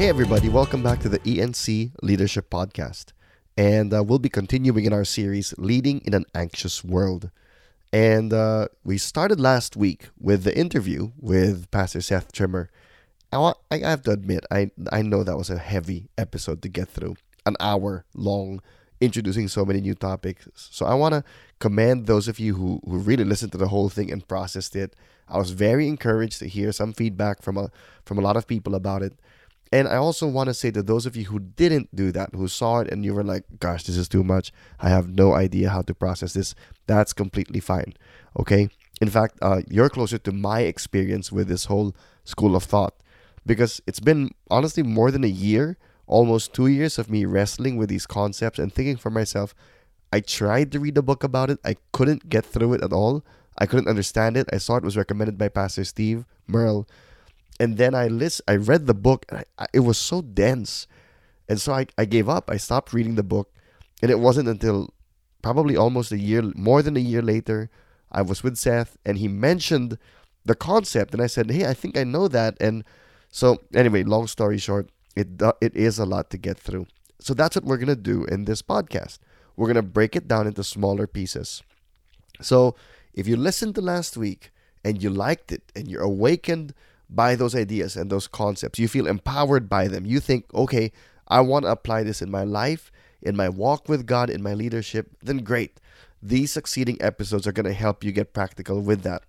Hey, everybody, welcome back to the ENC Leadership Podcast. And uh, we'll be continuing in our series, Leading in an Anxious World. And uh, we started last week with the interview with Pastor Seth Trimmer. I, I have to admit, I, I know that was a heavy episode to get through, an hour long, introducing so many new topics. So I want to commend those of you who, who really listened to the whole thing and processed it. I was very encouraged to hear some feedback from a, from a lot of people about it. And I also want to say to those of you who didn't do that, who saw it and you were like, gosh, this is too much. I have no idea how to process this. That's completely fine. Okay. In fact, uh, you're closer to my experience with this whole school of thought because it's been honestly more than a year, almost two years of me wrestling with these concepts and thinking for myself, I tried to read a book about it. I couldn't get through it at all. I couldn't understand it. I saw it was recommended by Pastor Steve Murrell and then I list I read the book and I, I, it was so dense. And so I, I gave up. I stopped reading the book. And it wasn't until probably almost a year more than a year later I was with Seth and he mentioned the concept. And I said hey I think I know that. And so anyway long story short it it is a lot to get through. So that's what we're going to do in this podcast. We're going to break it down into smaller pieces. So if you listened to last week and you liked it and you're awakened by those ideas and those concepts. You feel empowered by them. You think, okay, I want to apply this in my life, in my walk with God, in my leadership. Then great. These succeeding episodes are going to help you get practical with that.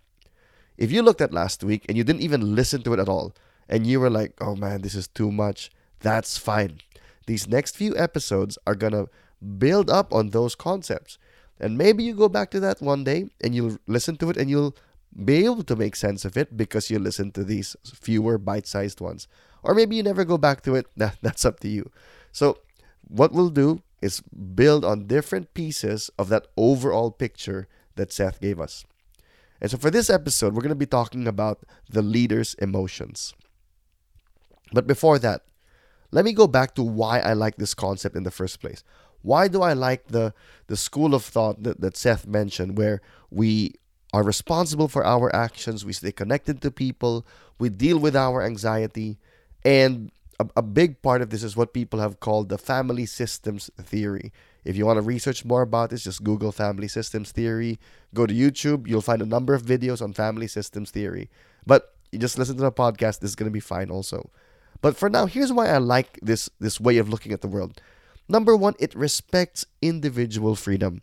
If you looked at last week and you didn't even listen to it at all, and you were like, oh man, this is too much, that's fine. These next few episodes are going to build up on those concepts. And maybe you go back to that one day and you'll listen to it and you'll be able to make sense of it because you listen to these fewer bite-sized ones. Or maybe you never go back to it. That, that's up to you. So what we'll do is build on different pieces of that overall picture that seth gave us. And so for this episode we're going to be talking about the leader's emotions. But before that let me go back to why i like this concept in the first place. Why do i like the the school of thought that, that seth mentioned where we are responsible for our actions, we stay connected to people, we deal with our anxiety, and a, a, big part of this is what people have called the family systems theory. If you want to research more about this, just Google family systems theory. Go to YouTube, you'll find a number of videos on family systems theory. But you just listen to the podcast, this is going to be fine also. But for now, here's why I like this this way of looking at the world. Number 1, it respects individual freedom.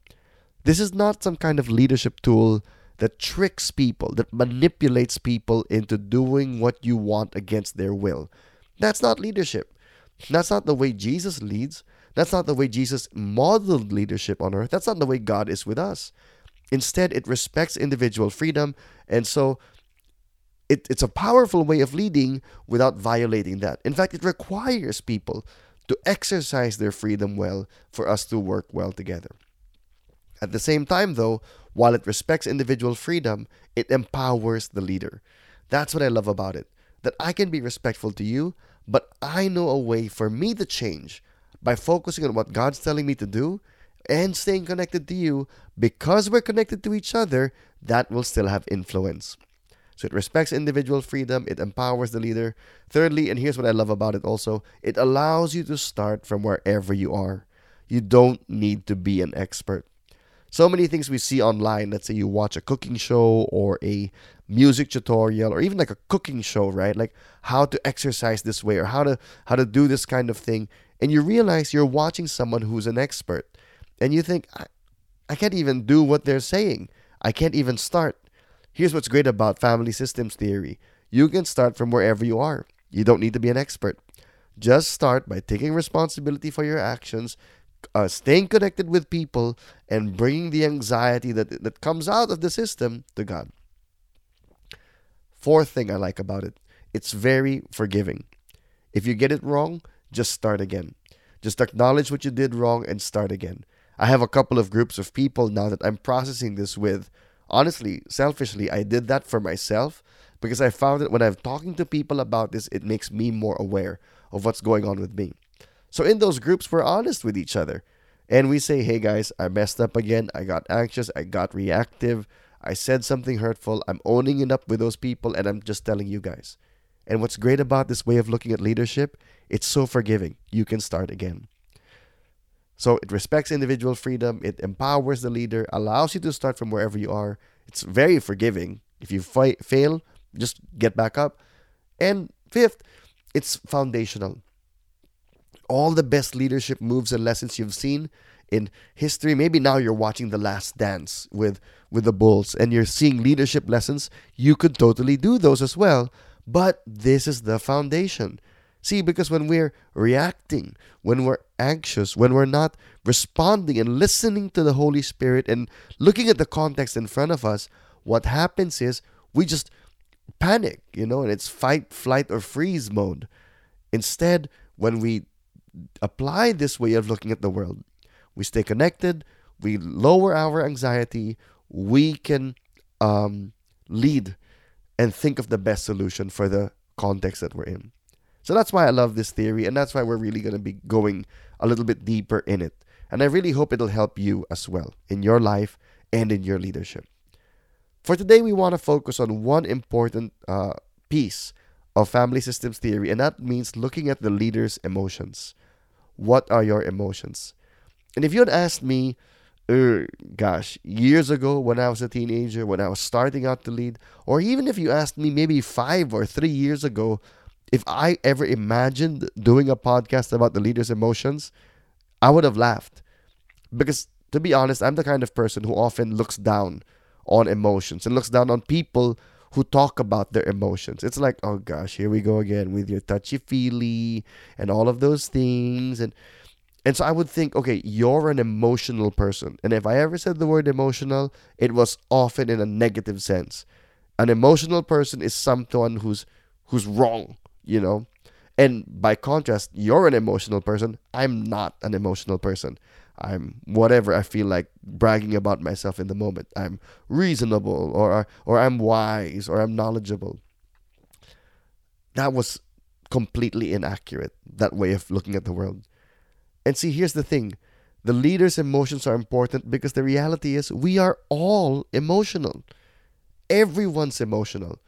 This is not some kind of leadership tool that tricks people, that manipulates people into doing what you want against their will. That's not leadership. That's not the way Jesus leads. That's not the way Jesus modeled leadership on earth. That's not the way God is with us. Instead, it respects individual freedom. And so it, it's a powerful way of leading without violating that. In fact, it requires people to exercise their freedom well for us to work well together. At the same time, though, while it respects individual freedom, it empowers the leader. That's what I love about it. That I can be respectful to you, but I know a way for me to change by focusing on what God's telling me to do and staying connected to you because we're connected to each other, that will still have influence. So it respects individual freedom, it empowers the leader. Thirdly, and here's what I love about it also, it allows you to start from wherever you are. You don't need to be an expert so many things we see online. Let's say you watch a cooking show or a music tutorial or even like a cooking show, right? Like how to exercise this way or how to how to do this kind of thing. And you realize you're watching someone who's an expert. And you think, I, I can't even do what they're saying. I can't even start. Here's what's great about family systems theory. You can start from wherever you are. You don't need to be an expert. Just start by taking responsibility for your actions uh, staying connected with people and bringing the anxiety that that comes out of the system to God. Fourth thing I like about it, it's very forgiving. If you get it wrong, just start again. Just acknowledge what you did wrong and start again. I have a couple of groups of people now that I'm processing this with. Honestly, selfishly, I did that for myself because I found that when I'm talking to people about this, it makes me more aware of what's going on with me. So in those groups, we're honest with each other. And we say, hey guys, I messed up again. I got anxious. I got reactive. I said something hurtful. I'm owning it up with those people and I'm just telling you guys. And what's great about this way of looking at leadership, it's so forgiving. You can start again. So it respects individual freedom, it empowers the leader, allows you to start from wherever you are. It's very forgiving. If you fight, fail, just get back up. And fifth, it's foundational. All the best leadership moves and lessons you've seen in history, maybe now you're watching The Last Dance with with the Bulls and you're seeing leadership lessons, you could totally do those as well. But this is the foundation. See, because when we're reacting, when we're anxious, when we're not responding and listening to the Holy Spirit and looking at the context in front of us, what happens is we just panic, you know, and it's fight, flight, or freeze mode. Instead, when we apply this way of looking at the world, we stay connected, we lower our anxiety, we can um, lead and think of the best solution for the context that we're in. So that's why I love this theory, and that's why we're really going to be going a little bit deeper in it. And I really hope it'll help you as well in your life and in your leadership. For today, we want to focus on one important uh, piece of family systems theory, and that means looking at the leader's emotions. What are your emotions? And if you had asked me, uh, gosh, years ago when I was a teenager, when I was starting out to lead, or even if you asked me maybe five or three years ago, if I ever imagined doing a podcast about the leader's emotions, I would have laughed. Because to be honest, I'm the kind of person who often looks down on emotions and looks down on people who talk about their emotions. It's like, oh gosh, here we go again with your touchy feely and all of those things. And and so I would think, okay, you're an emotional person. And if I ever said the word emotional, it was often in a negative sense. An emotional person is someone who's who's wrong, you know? And by contrast, you're an emotional person. I'm not an emotional person. I'm whatever I feel like bragging about myself in the moment. I'm reasonable or or I'm wise or I'm knowledgeable. That was completely inaccurate that way of looking at the world. And see, here's the thing. The leader's emotions are important because the reality is we are all emotional. Everyone's emotional.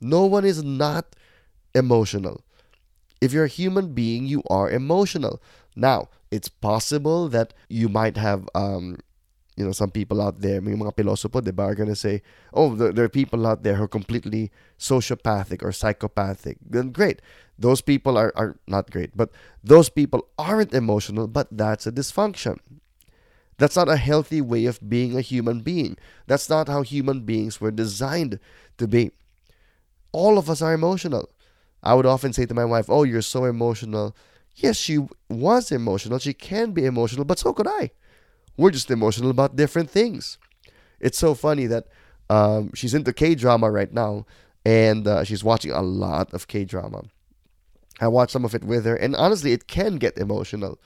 No one is not emotional. If you're a human being, you are emotional. Now, it's possible that you might have, um, you know, some people out there, may mga pilosopo, diba, are to say, oh, there, there are people out there who are completely sociopathic or psychopathic. Then great. Those people are, are not great, but those people aren't emotional, but that's a dysfunction. That's not a healthy way of being a human being. That's not how human beings were designed to be. All of us are emotional. I would often say to my wife, Oh, you're so emotional. Yes, she was emotional. She can be emotional, but so could I. We're just emotional about different things. It's so funny that um, she's into K drama right now, and uh, she's watching a lot of K drama. I watched some of it with her, and honestly, it can get emotional.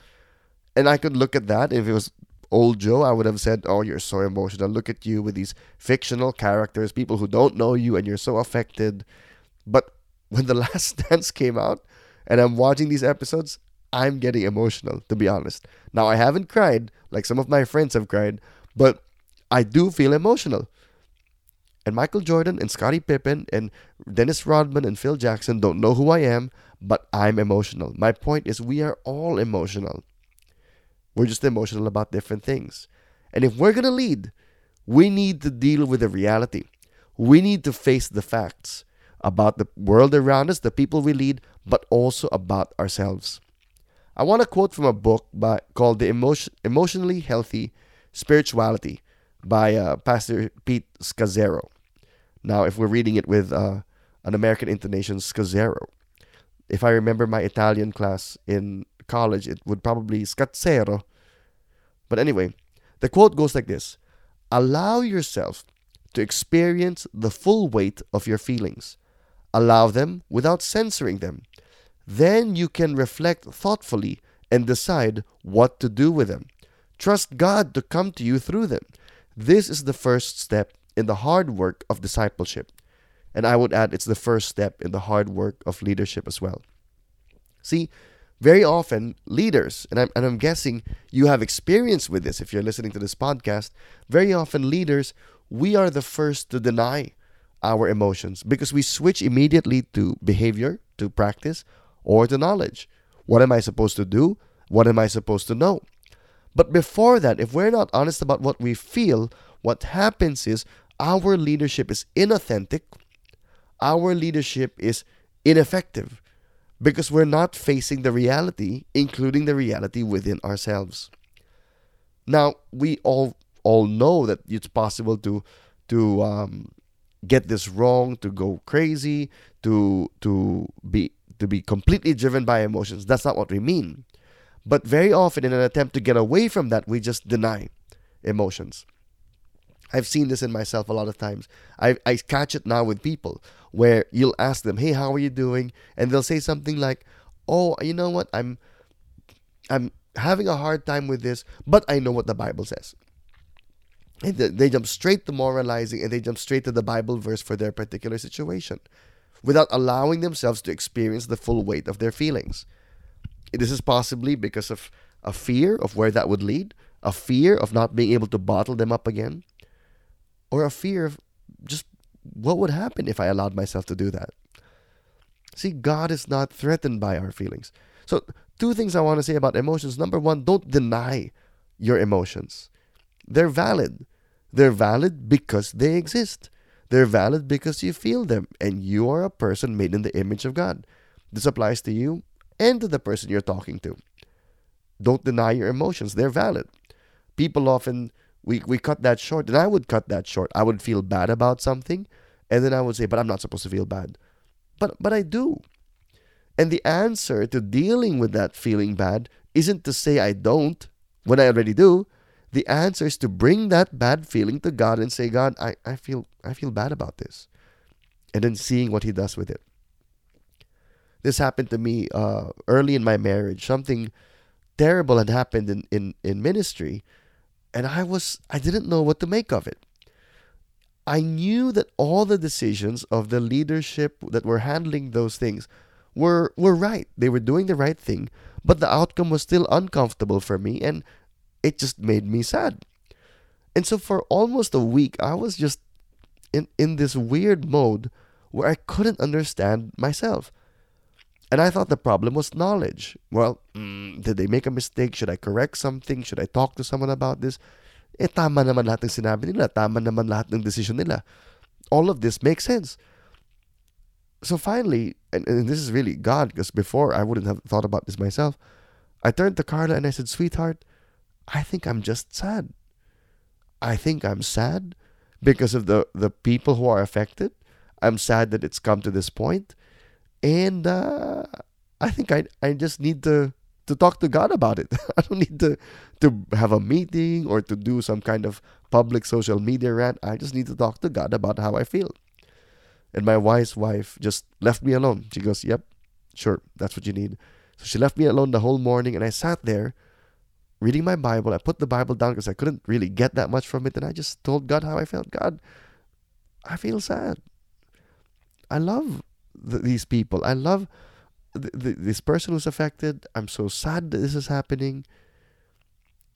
And I could look at that. If it was old Joe, I would have said, Oh, you're so emotional. Look at you with these fictional characters, people who don't know you, and you're so affected. But when The Last Dance came out, and I'm watching these episodes, I'm getting emotional, to be honest. Now, I haven't cried like some of my friends have cried, but I do feel emotional. And Michael Jordan and Scottie Pippen and Dennis Rodman and Phil Jackson don't know who I am, but I'm emotional. My point is, we are all emotional. We're just emotional about different things. And if we're going to lead, we need to deal with the reality. We need to face the facts about the world around us, the people we lead, but also about ourselves. I want to quote from a book by, called The Emotion, Emotionally Healthy Spirituality by uh, Pastor Pete Scazzero. Now, if we're reading it with uh, an American intonation, Scazzero. If I remember my Italian class in college, it would probably Scazzero. But anyway, the quote goes like this Allow yourself to experience the full weight of your feelings Allow them without censoring them. Then you can reflect thoughtfully and decide what to do with them. Trust God to come to you through them. This is the first step in the hard work of discipleship. And I would add, it's the first step in the hard work of leadership as well. See, very often leaders, and I'm, and I'm guessing you have experience with this if you're listening to this podcast, very often leaders, we are the first to deny our emotions because we switch immediately to behavior, to practice, or the knowledge. What am I supposed to do? What am I supposed to know? But before that, if we're not honest about what we feel, what happens is our leadership is inauthentic, our leadership is ineffective because we're not facing the reality, including the reality within ourselves. Now, we all all know that it's possible to to um, get this wrong, to go crazy, to to be to be completely driven by emotions. That's not what we mean. But very often, in an attempt to get away from that, we just deny emotions. I've seen this in myself a lot of times. I, I catch it now with people where you'll ask them, "Hey, how are you doing?" and they'll say something like, "Oh, you know what? I'm I'm having a hard time with this, but I know what the Bible says." And they jump straight to moralizing and they jump straight to the Bible verse for their particular situation without allowing themselves to experience the full weight of their feelings. This is possibly because of a fear of where that would lead, a fear of not being able to bottle them up again, or a fear of just what would happen if I allowed myself to do that. See, God is not threatened by our feelings. So, two things I want to say about emotions. Number one, don't deny your emotions. They're valid. They're valid because they exist. They're valid because you feel them and you are a person made in the image of God. This applies to you and to the person you're talking to. Don't deny your emotions, they're valid. People often we, we cut that short, and I would cut that short. I would feel bad about something, and then I would say, but I'm not supposed to feel bad. But but I do. And the answer to dealing with that feeling bad isn't to say I don't when I already do. The answer is to bring that bad feeling to God and say, God, I, I feel I feel bad about this. And then seeing what he does with it. This happened to me uh, early in my marriage. Something terrible had happened in, in, in ministry, and I was I didn't know what to make of it. I knew that all the decisions of the leadership that were handling those things were were right. They were doing the right thing, but the outcome was still uncomfortable for me and it just made me sad. And so for almost a week, I was just in, in this weird mode where I couldn't understand myself. And I thought the problem was knowledge. Well, mm, did they make a mistake? Should I correct something? Should I talk to someone about this? Eh, tama naman lahat ng sinabi nila. Tama naman lahat ng decision nila. All of this makes sense. So finally, and, and this is really God, because before I wouldn't have thought about this myself, I turned to Carla and I said, Sweetheart, I think I'm just sad. I think I'm sad because of the, the people who are affected. I'm sad that it's come to this point. And uh, I think I, I just need to, to talk to God about it. I don't need to, to have a meeting or to do some kind of public social media rant. I just need to talk to God about how I feel. And my wife's wife just left me alone. She goes, Yep, sure, that's what you need. So she left me alone the whole morning, and I sat there reading my Bible. I put the Bible down because I couldn't really get that much from it. And I just told God how I felt. God, I feel sad. I love th- these people. I love th- th- this person who's affected. I'm so sad that this is happening.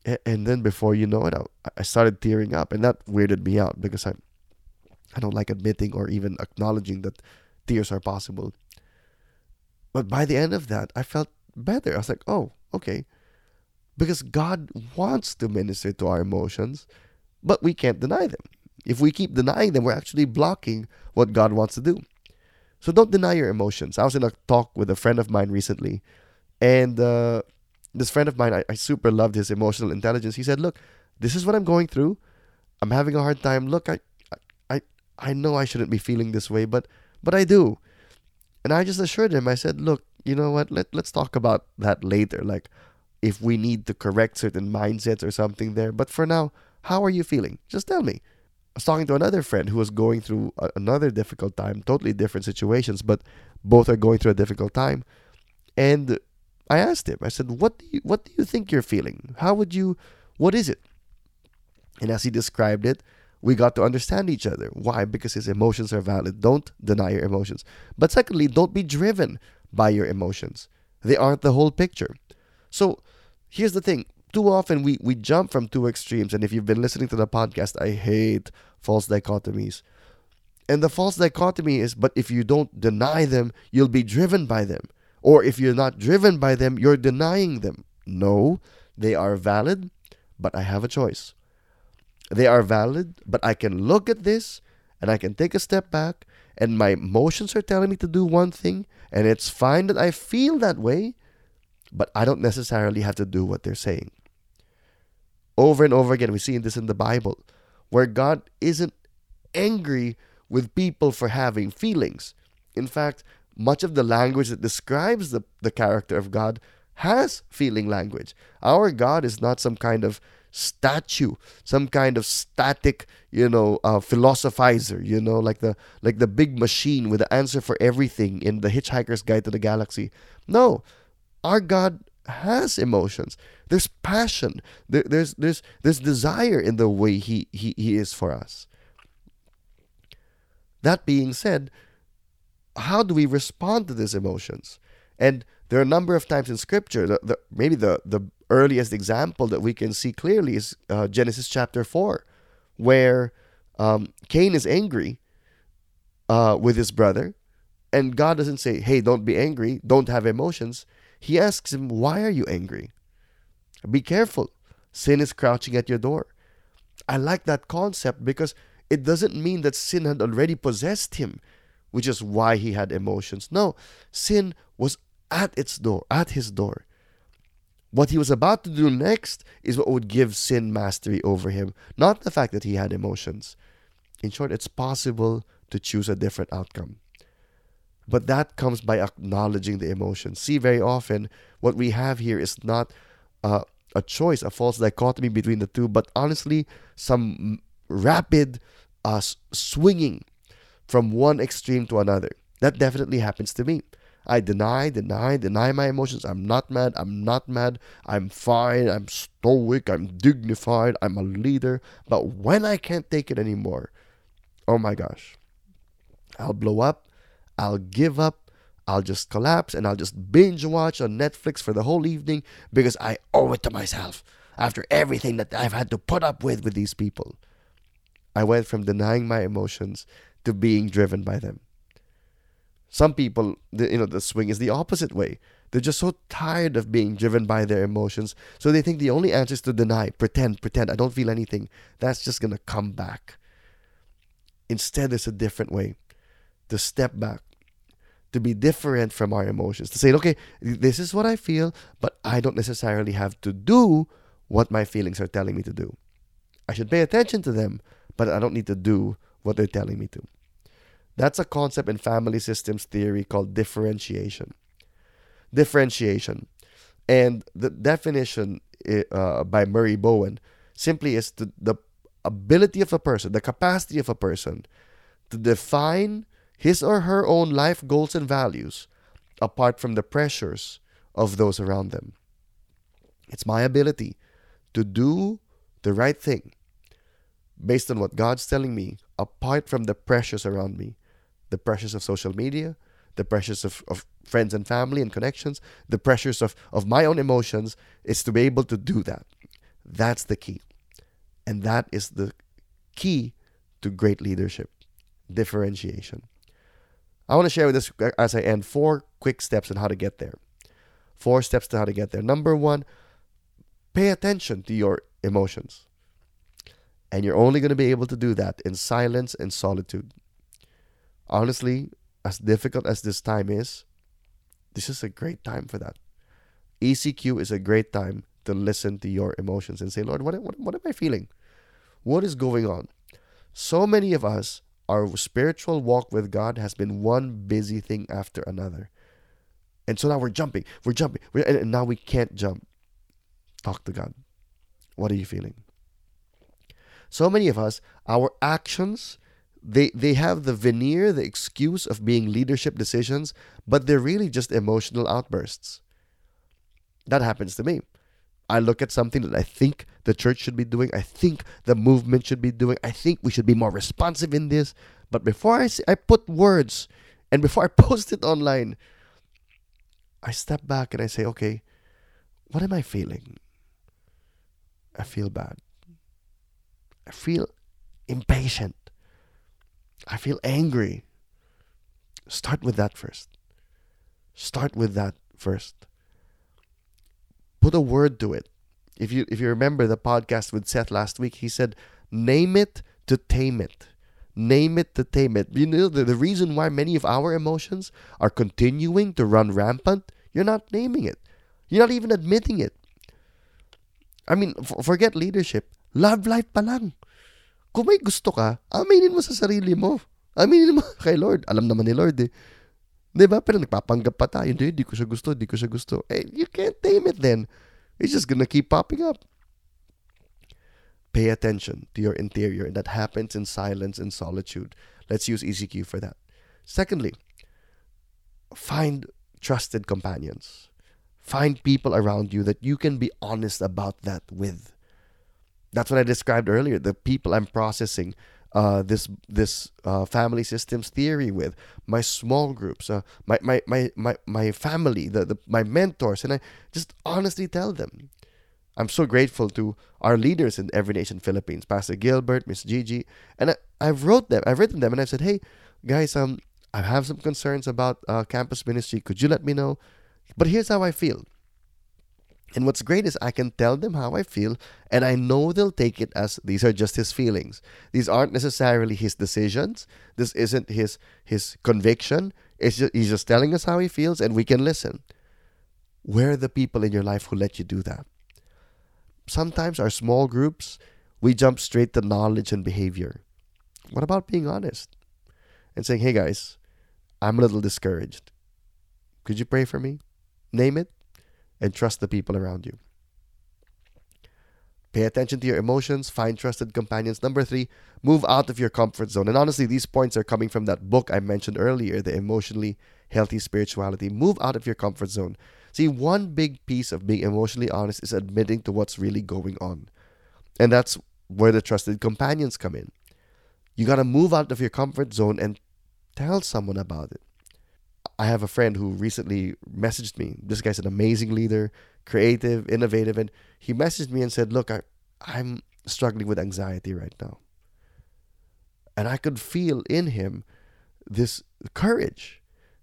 A- and then before you know it, I, I started tearing up. And that weirded me out because I, I don't like admitting or even acknowledging that tears are possible. But by the end of that, I felt better. I was like, oh, okay because God wants to minister to our emotions, but we can't deny them. If we keep denying them, we're actually blocking what God wants to do. So don't deny your emotions. I was in a talk with a friend of mine recently, and uh, this friend of mine, I, I super loved his emotional intelligence. He said, "Look, this is what I'm going through. I'm having a hard time. Look, I, I, I know I shouldn't be feeling this way, but, but I do." And I just assured him. I said, "Look, you know what? Let let's talk about that later. Like, if we need to correct certain mindsets or something there. But for now, how are you feeling? Just tell me. I was talking to another friend who was going through a, another difficult time, totally different situations, but both are going through a difficult time. And I asked him, I said, what do you, what do you think you're feeling? How would you, what is it? And as he described it, we got to understand each other. Why? Because his emotions are valid. Don't deny your emotions. But secondly, don't be driven by your emotions. They aren't the whole picture. So here's the thing too often we, we jump from two extremes. And if you've been listening to the podcast, I hate false dichotomies. And the false dichotomy is but if you don't deny them, you'll be driven by them. Or if you're not driven by them, you're denying them. No, they are valid, but I have a choice. They are valid, but I can look at this and I can take a step back, and my emotions are telling me to do one thing, and it's fine that I feel that way, but I don't necessarily have to do what they're saying. Over and over again, we see this in the Bible, where God isn't angry with people for having feelings. In fact, much of the language that describes the, the character of God has feeling language. Our God is not some kind of statue, some kind of static, you know, uh, philosophizer, you know, like the like the big machine with the answer for everything in the Hitchhiker's Guide to the Galaxy. No, our God has emotions. There's passion. There, there's there's there's desire in the way he, he he is for us. That being said, how do we respond to these emotions? And there are a number of times in Scripture, the, the, maybe the, the earliest example that we can see clearly is uh, Genesis chapter 4, where um, Cain is angry uh, with his brother, and God doesn't say, hey, don't be angry, don't have emotions. He asks him, why are you angry? Be careful. Sin is crouching at your door. I like that concept because it doesn't mean that sin had already possessed him, which is why he had emotions. No, sin was at its door, at his door. What he was about to do next is what would give sin mastery over him, not the fact that he had emotions. In short, it's possible to choose a different outcome. But that comes by acknowledging the emotions. See, very often, what we have here is not uh, a choice, a false dichotomy between the two, but honestly, some rapid uh, swinging from one extreme to another. That definitely happens to me. I deny, deny, deny my emotions. I'm not mad. I'm not mad. I'm fine. I'm stoic. I'm dignified. I'm a leader. But when I can't take it anymore, oh my gosh, I'll blow up. I'll give up. I'll just collapse and I'll just binge watch on Netflix for the whole evening because I owe it to myself after everything that I've had to put up with with these people. I went from denying my emotions to being driven by them. Some people, the, you know, the swing is the opposite way. They're just so tired of being driven by their emotions, so they think the only answer is to deny, pretend, pretend, I don't feel anything. That's just going to come back. Instead, there's a different way to step back, to be different from our emotions, to say, okay, this is what I feel, but I don't necessarily have to do what my feelings are telling me to do. I should pay attention to them, but I don't need to do what they're telling me to. That's a concept in family systems theory called differentiation. Differentiation. And the definition uh, by Murray Bowen simply is to, the ability of a person, the capacity of a person to define his or her own life goals and values apart from the pressures of those around them. It's my ability to do the right thing based on what God's telling me, apart from the pressures around me, the pressures of social media, the pressures of, of friends and family and connections, the pressures of, of my own emotions, is to be able to do that. That's the key. And that is the key to great leadership differentiation. I want to share with this as I end four quick steps on how to get there. Four steps to how to get there. Number one, pay attention to your emotions. And you're only going to be able to do that in silence and solitude. Honestly, as difficult as this time is, this is a great time for that. ECQ is a great time to listen to your emotions and say, Lord, what, what, what am I feeling? What is going on? So many of us, our spiritual walk with God has been one busy thing after another. And so now we're jumping, we're jumping, we're, and now we can't jump. Talk to God. What are you feeling? So many of us, our actions, they, they have the veneer, the excuse of being leadership decisions, but they're really just emotional outbursts. That happens to me. I look at something that I think the church should be doing, I think the movement should be doing, I think we should be more responsive in this. But before I, say, I put words and before I post it online, I step back and I say, okay, what am I feeling? I feel bad. I feel impatient. I feel angry. Start with that first. Start with that first. Put a word to it. If you if you remember the podcast with Seth last week, he said, "Name it to tame it." Name it to tame it. You know the, the reason why many of our emotions are continuing to run rampant. You're not naming it. You're not even admitting it. I mean, f- forget leadership. Love life pa lang. Kung may gusto ka, aminin mo sa sarili mo. Aminin mo kay Lord. Alam naman ni Lord eh. Di ba? Pero nagpapanggap pa tayo. Hindi, hindi ko siya gusto, hindi ko siya gusto. Eh, you can't tame it then. It's just gonna keep popping up. Pay attention to your interior. And that happens in silence and solitude. Let's use ECQ for that. Secondly, find trusted companions. Find people around you that you can be honest about that with. That's what I described earlier. The people I'm processing uh, this this uh, family systems theory with my small groups, uh, my, my my my my family, the, the my mentors, and I just honestly tell them. I'm so grateful to our leaders in Every Nation Philippines, Pastor Gilbert, Miss Gigi, and I, I've wrote them. I've written them, and I've said, "Hey, guys, um, I have some concerns about uh, campus ministry. Could you let me know?" But here's how I feel. And what's great is I can tell them how I feel, and I know they'll take it as these are just his feelings. These aren't necessarily his decisions. This isn't his his conviction. It's just he's just telling us how he feels, and we can listen. Where are the people in your life who let you do that? Sometimes our small groups, we jump straight to knowledge and behavior. What about being honest and saying, "Hey guys, I'm a little discouraged. Could you pray for me?" Name it and trust the people around you. Pay attention to your emotions, find trusted companions. Number three, move out of your comfort zone. And honestly, these points are coming from that book I mentioned earlier, The Emotionally Healthy Spirituality. Move out of your comfort zone. See, one big piece of being emotionally honest is admitting to what's really going on. And that's where the trusted companions come in. You got to move out of your comfort zone and tell someone about it. I have a friend who recently messaged me. This guy's an amazing leader, creative, innovative, and he messaged me and said, "Look, I, I'm struggling with anxiety right now." And I could feel in him this courage,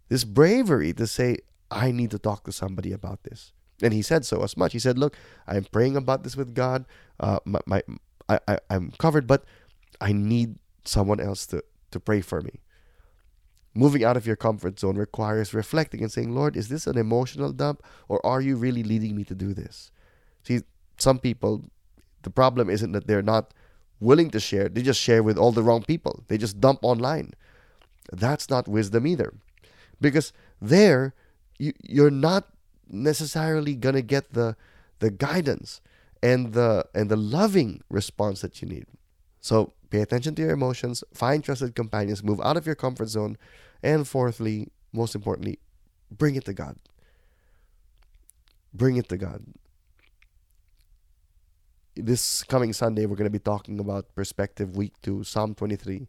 this bravery to say, "I need to talk to somebody about this." And he said so as much. He said, "Look, I'm praying about this with God. Uh, my, my I, I, I'm covered, but I need someone else to to pray for me." Moving out of your comfort zone requires reflecting and saying, Lord, is this an emotional dump or are you really leading me to do this? See, some people, the problem isn't that they're not willing to share, they just share with all the wrong people. They just dump online. That's not wisdom either. Because there, you, you're not necessarily going to get the, the guidance and the, and the loving response that you need. So pay attention to your emotions, find trusted companions, move out of your comfort zone, and fourthly, most importantly, bring it to God. Bring it to God. This coming Sunday, we're going to be talking about Perspective Week 2, Psalm 23.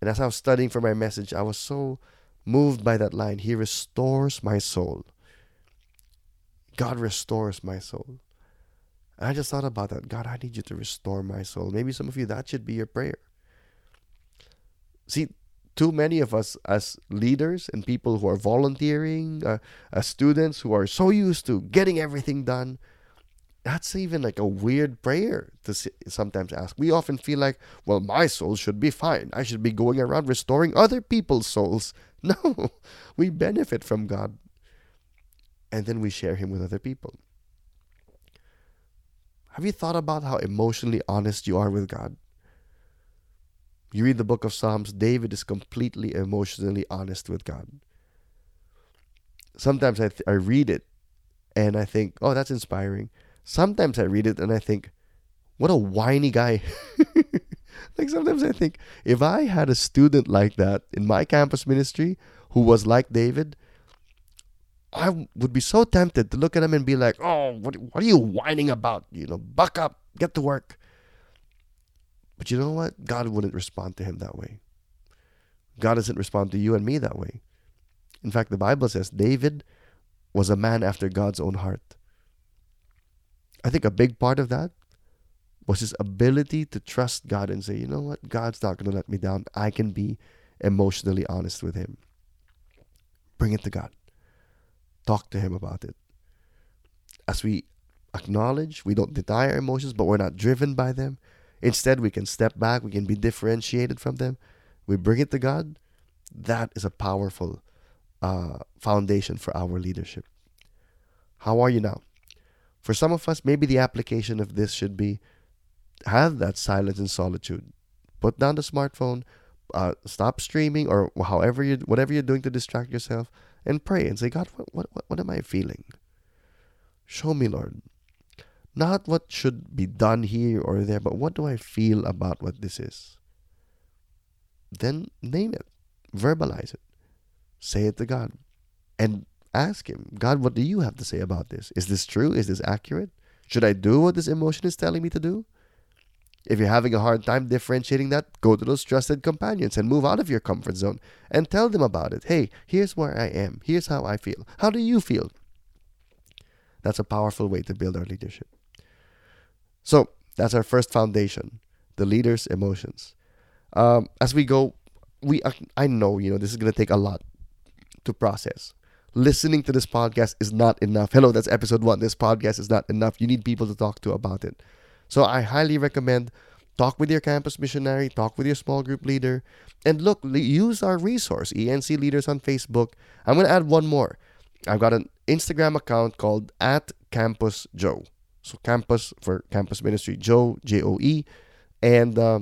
And as I was studying for my message, I was so moved by that line He restores my soul. God restores my soul. And I just thought about that. God, I need you to restore my soul. Maybe some of you, that should be your prayer. See, too many of us as leaders and people who are volunteering, uh, as students who are so used to getting everything done, that's even like a weird prayer to sometimes ask. We often feel like, well, my soul should be fine. I should be going around restoring other people's souls. No, we benefit from God. And then we share Him with other people. Have you thought about how emotionally honest you are with God? You read the book of Psalms, David is completely emotionally honest with God. Sometimes I, th- I read it and I think, oh, that's inspiring. Sometimes I read it and I think, what a whiny guy. like sometimes I think, if I had a student like that in my campus ministry who was like David, I would be so tempted to look at him and be like, oh, what, what are you whining about? You know, buck up, get to work. But you know what? God wouldn't respond to him that way. God doesn't respond to you and me that way. In fact, the Bible says David was a man after God's own heart. I think a big part of that was his ability to trust God and say, you know what, God's not going to let me down. I can be emotionally honest with him. Bring it to God. Talk to him about it. As we acknowledge, we don't deny our emotions, but we're not driven by them. Instead, we can step back, we can be differentiated from them. We bring it to God. That is a powerful uh, foundation for our leadership. How are you now? For some of us, maybe the application of this should be have that silence and solitude. Put down the smartphone, uh, stop streaming or however you whatever you're doing to distract yourself, and pray and say, God, what what what am I feeling? Show me, Lord. Not what should be done here or there, but what do I feel about what this is? Then name it, verbalize it, say it to God, and ask Him, God, what do you have to say about this? Is this true? Is this accurate? Should I do what this emotion is telling me to do? If you're having a hard time differentiating that, go to those trusted companions and move out of your comfort zone and tell them about it. Hey, here's where I am. Here's how I feel. How do you feel? That's a powerful way to build our leadership. So, that's our first foundation the leader's emotions. Um, as we go, we I know, you know, this is going to take a lot to process. Listening to this podcast is not enough. Hello, that's episode one. This podcast is not enough. You need people to talk to about it. So I highly recommend talk with your campus missionary, talk with your small group leader, and look, use our resource, ENC Leaders on Facebook. I'm going to add one more. I've got an Instagram account called at Campus Joe. So campus for campus ministry, Joe, J O E. And uh,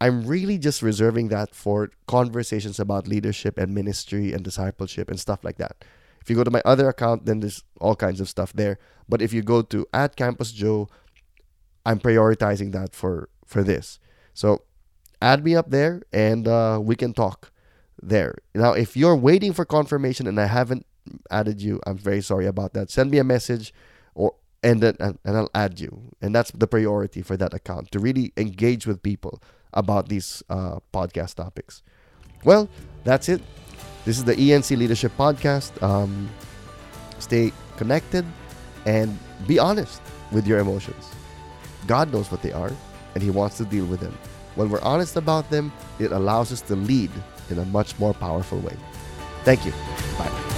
I'm really just reserving that for conversations about leadership and ministry and discipleship and stuff like that. If you go to my other account, then there's all kinds of stuff there. But if you go to at Campus Joe, I'm prioritizing that for for this. So add me up there and uh, we can talk there. Now, if you're waiting for confirmation and I haven't added you, I'm very sorry about that. Send me a message or and then and, I'll add you. And that's the priority for that account to really engage with people about these uh, podcast topics. Well, that's it. This is the ENC Leadership Podcast. Um, stay connected and be honest with your emotions. God knows what they are, and He wants to deal with them. When we're honest about them, it allows us to lead in a much more powerful way. Thank you. Bye.